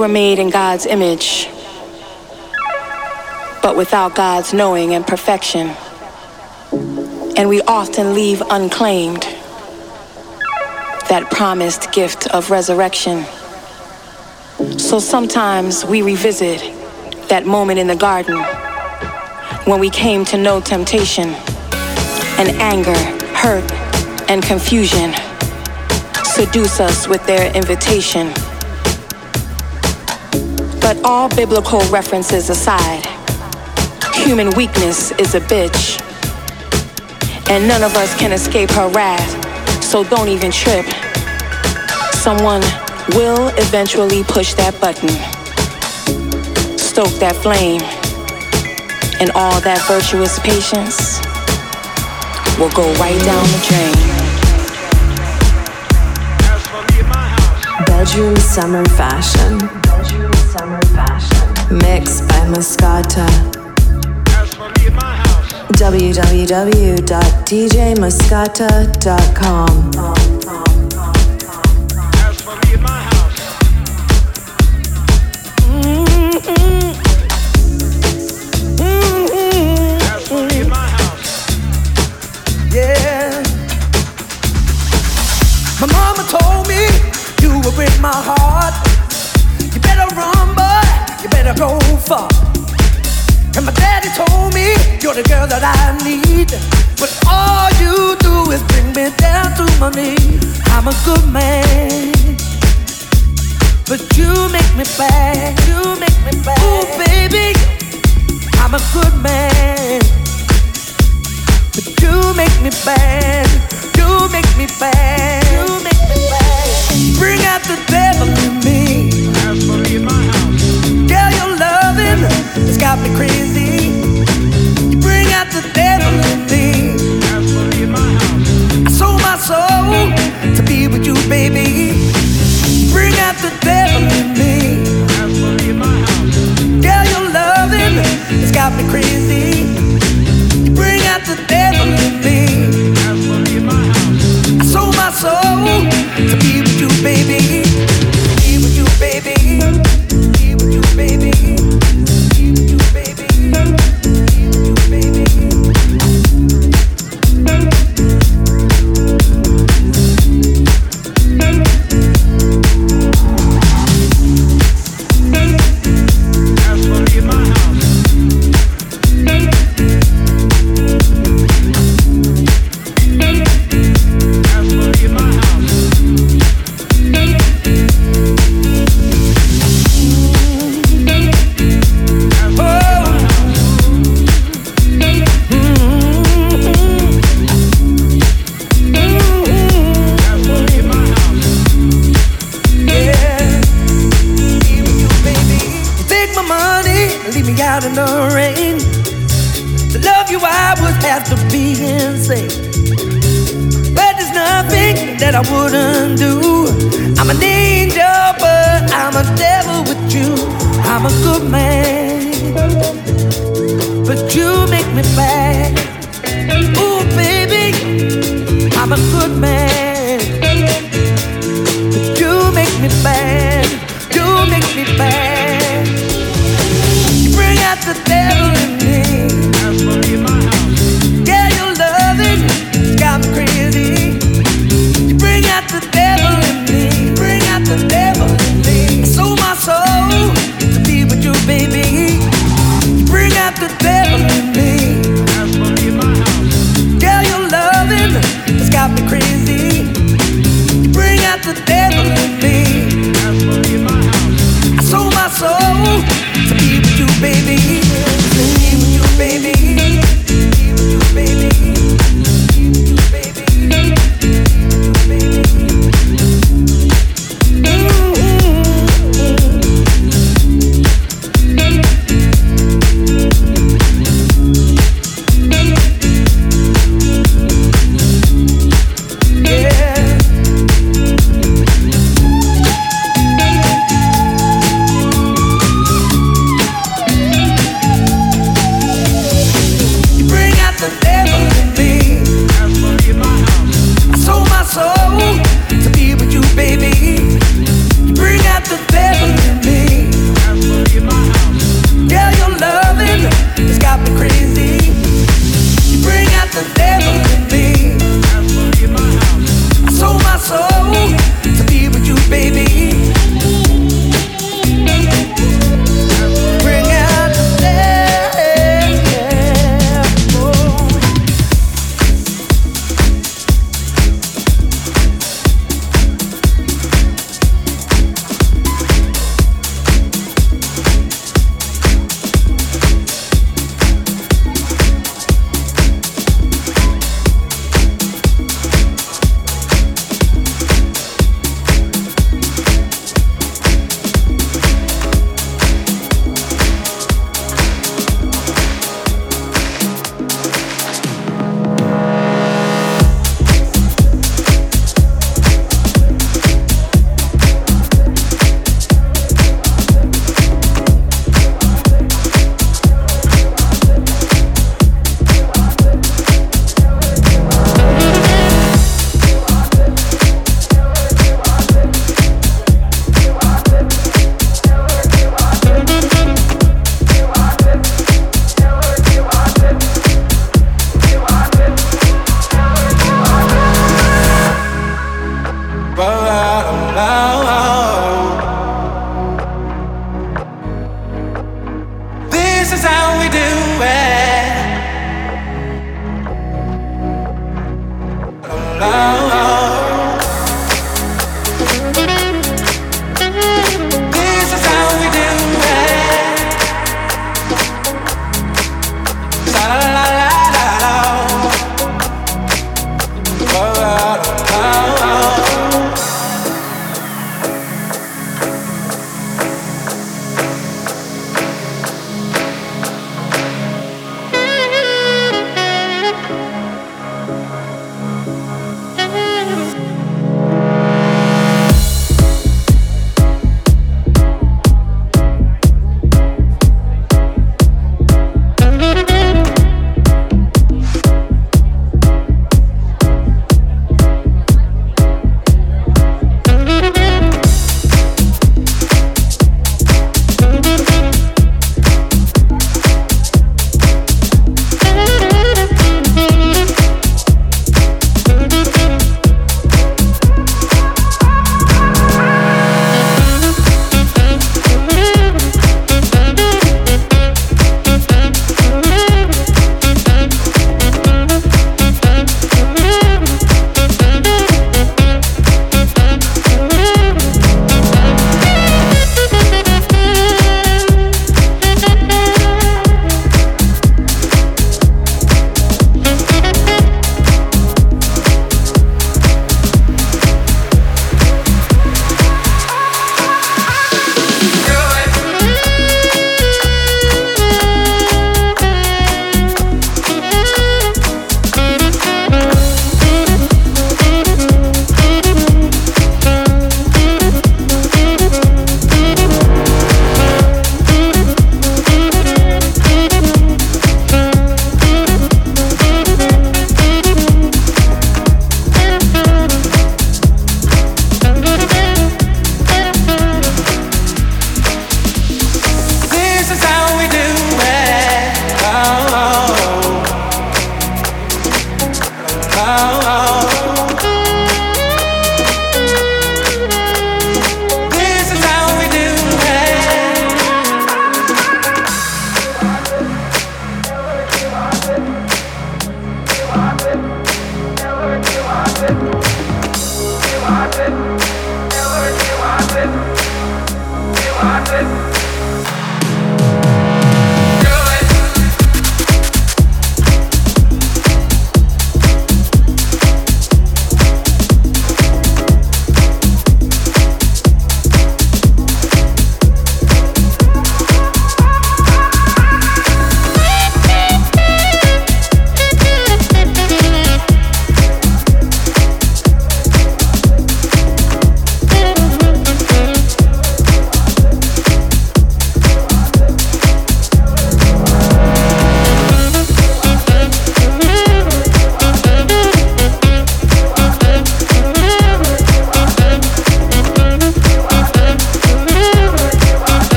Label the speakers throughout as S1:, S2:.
S1: were made in God's image, but without God's knowing and perfection. And we often leave unclaimed that promised gift of resurrection. So sometimes we revisit that moment in the garden when we came to know temptation and anger, hurt, and confusion seduce us with their invitation but all biblical references aside, human weakness is a bitch. And none of us can escape her wrath, so don't even trip. Someone will eventually push that button, stoke that flame, and all that virtuous patience will go right down the drain.
S2: Bedroom summer fashion. Mixed by
S3: Mascota. www.djmascota.com.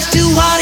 S3: just do what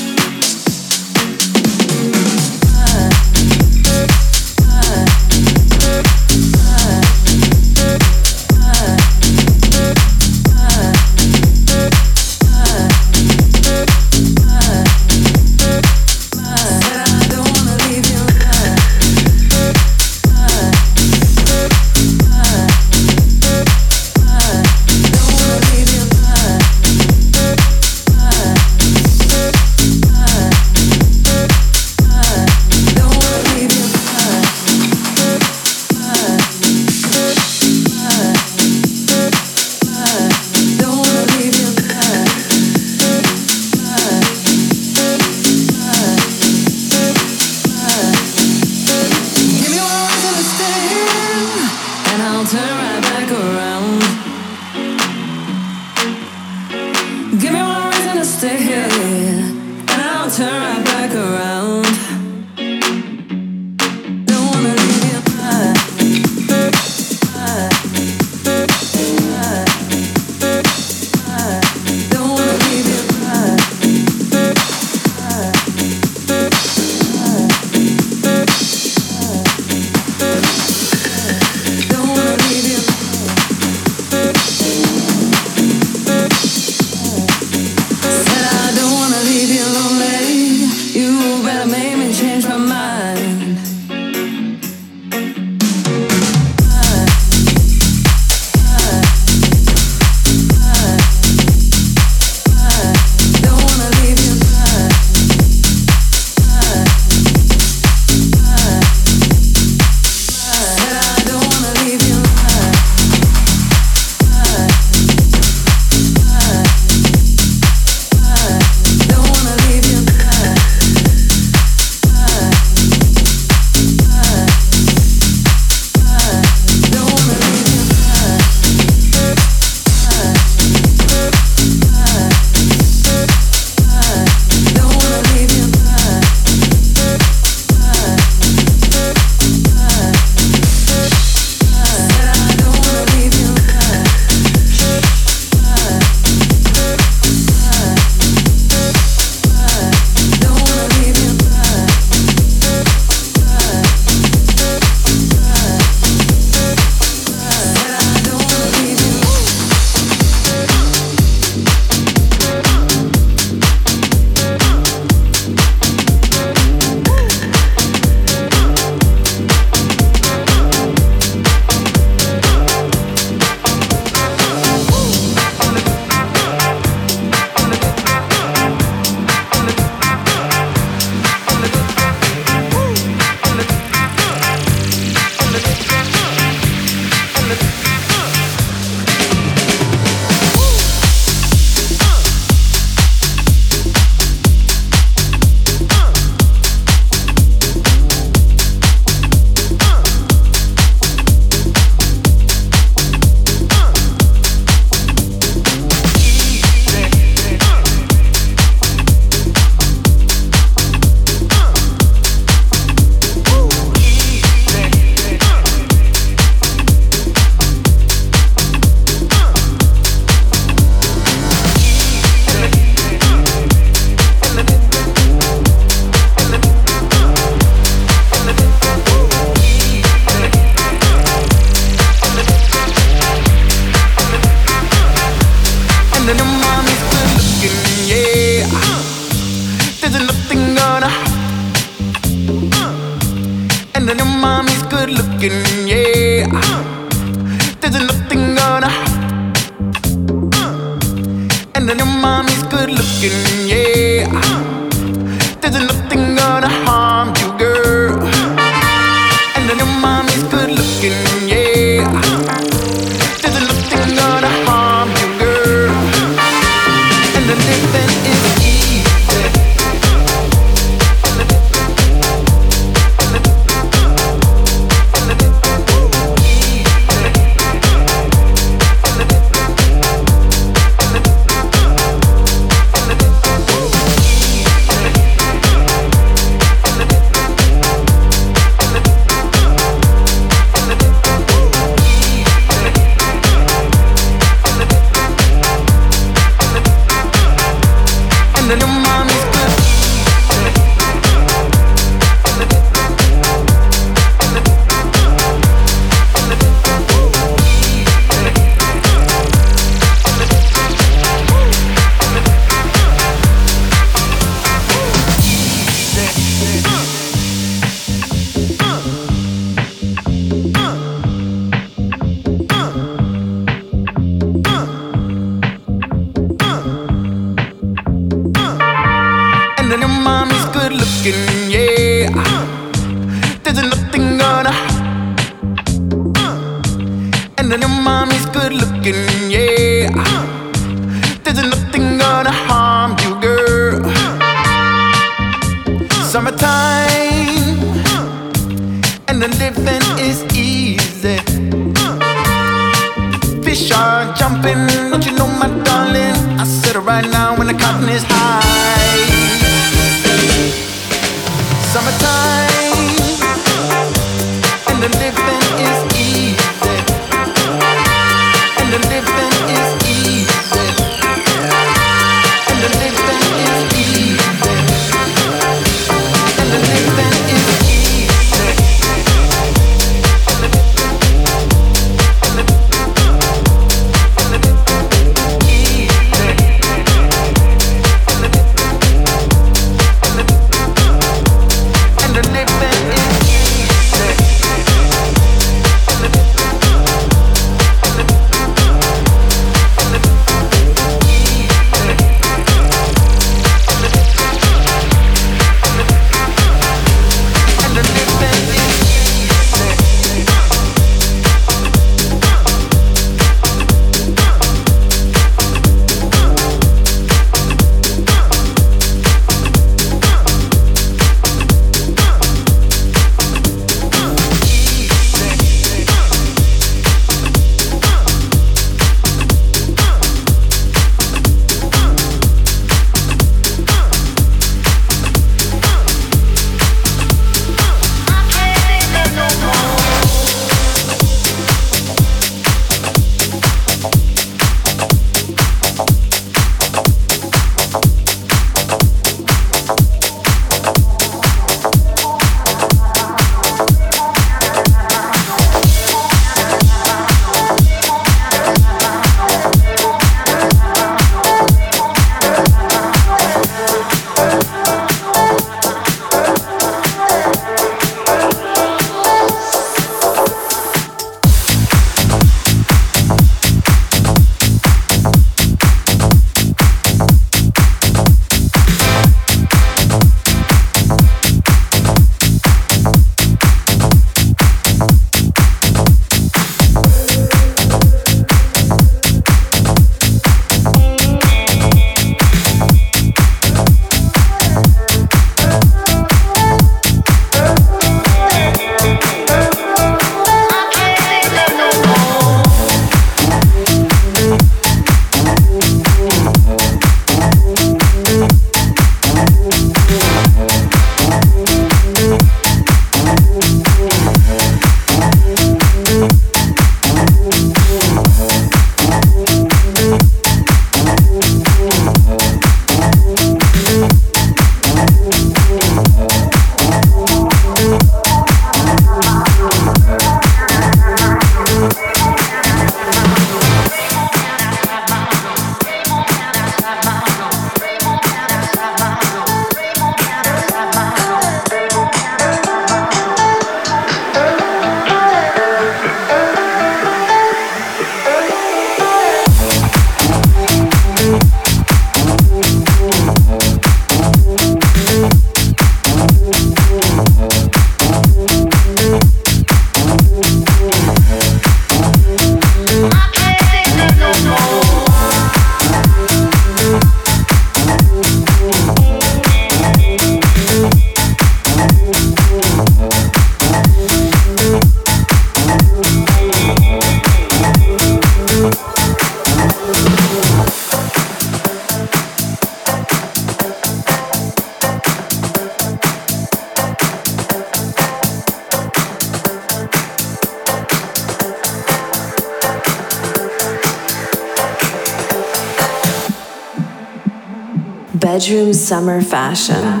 S2: Bedroom summer fashion.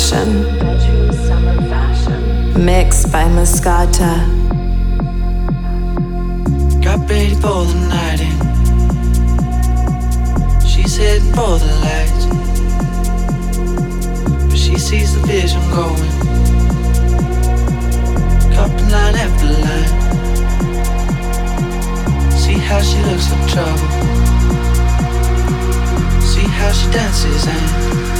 S2: Fashion. Mixed by Mascota.
S4: Got ready for the night in. She's heading for the lights. But she sees the vision going. Line after line. See how she looks for trouble. See how she dances and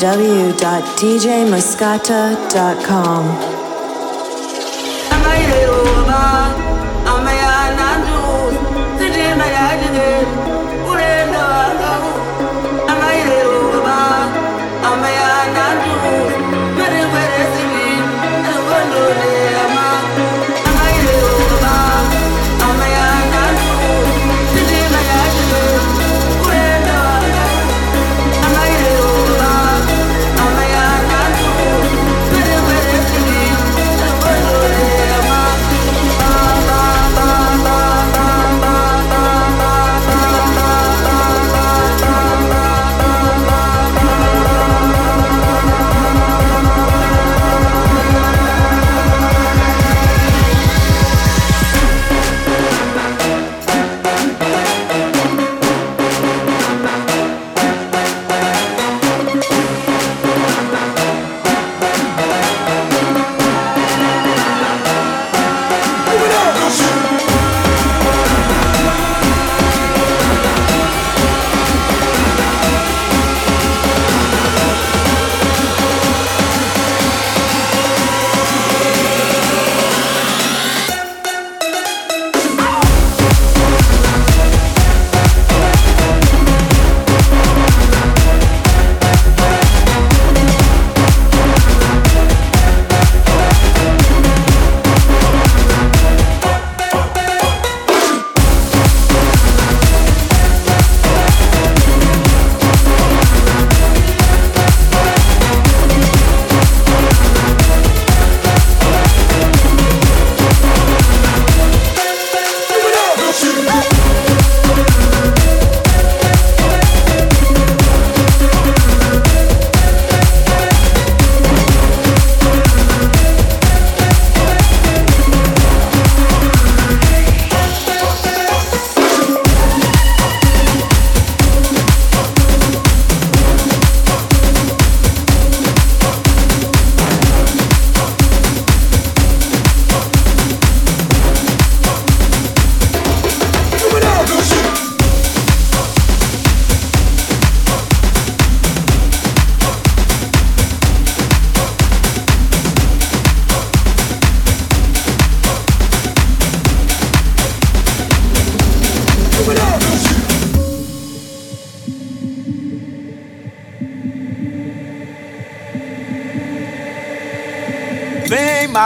S5: www.djmascota.com.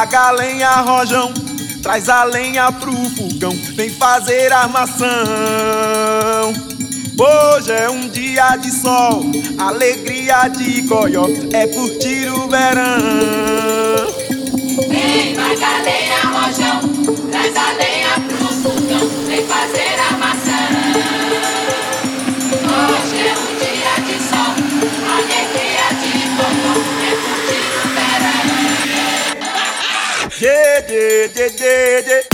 S6: Taca a lenha, rojão, traz a lenha pro fogão, vem fazer armação. Hoje é um dia de sol, alegria de coió, é curtir o verão.
S7: Vem, taca a lenha, rojão, traz a lenha pro fogão, vem fazer
S6: Yeah, yeah,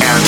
S8: and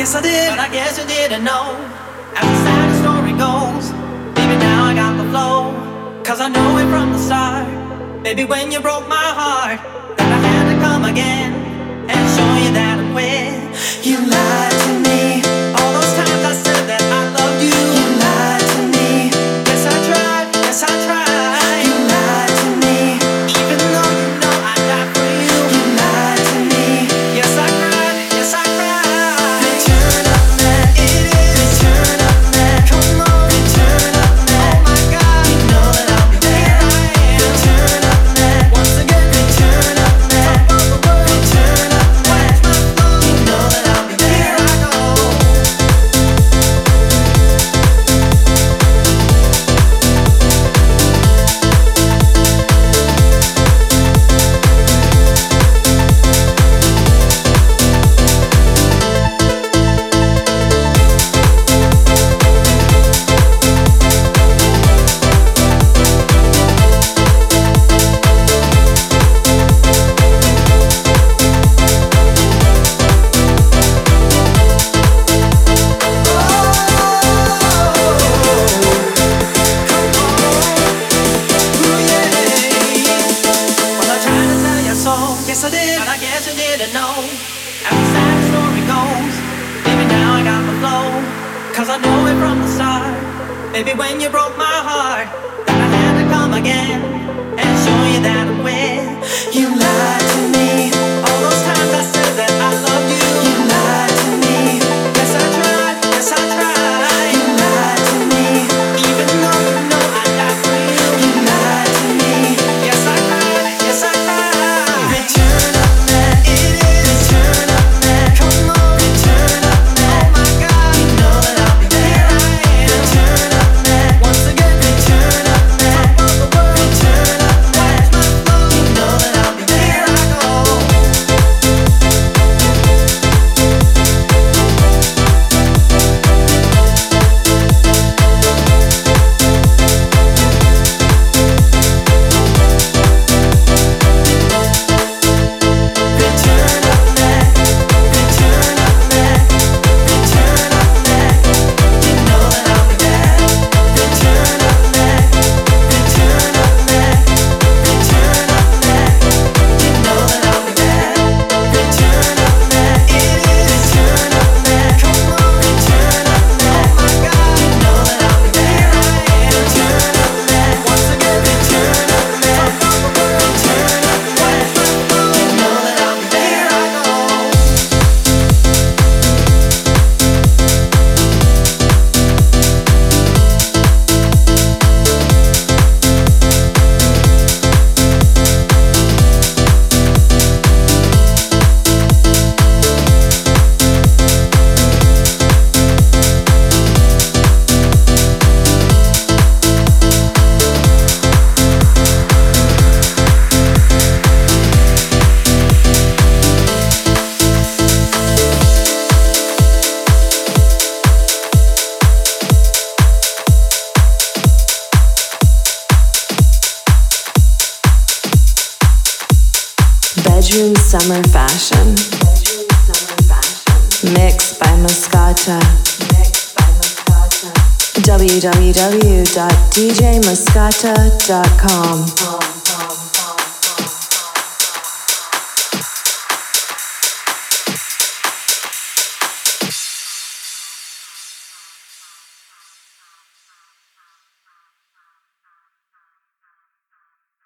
S8: Guess I did. But I guess you didn't know. As the
S9: sad story goes, maybe now I got the flow. Cause I know it from the start. Maybe when you broke my heart, that I had to come again and show you that I'm with you.
S10: Lied.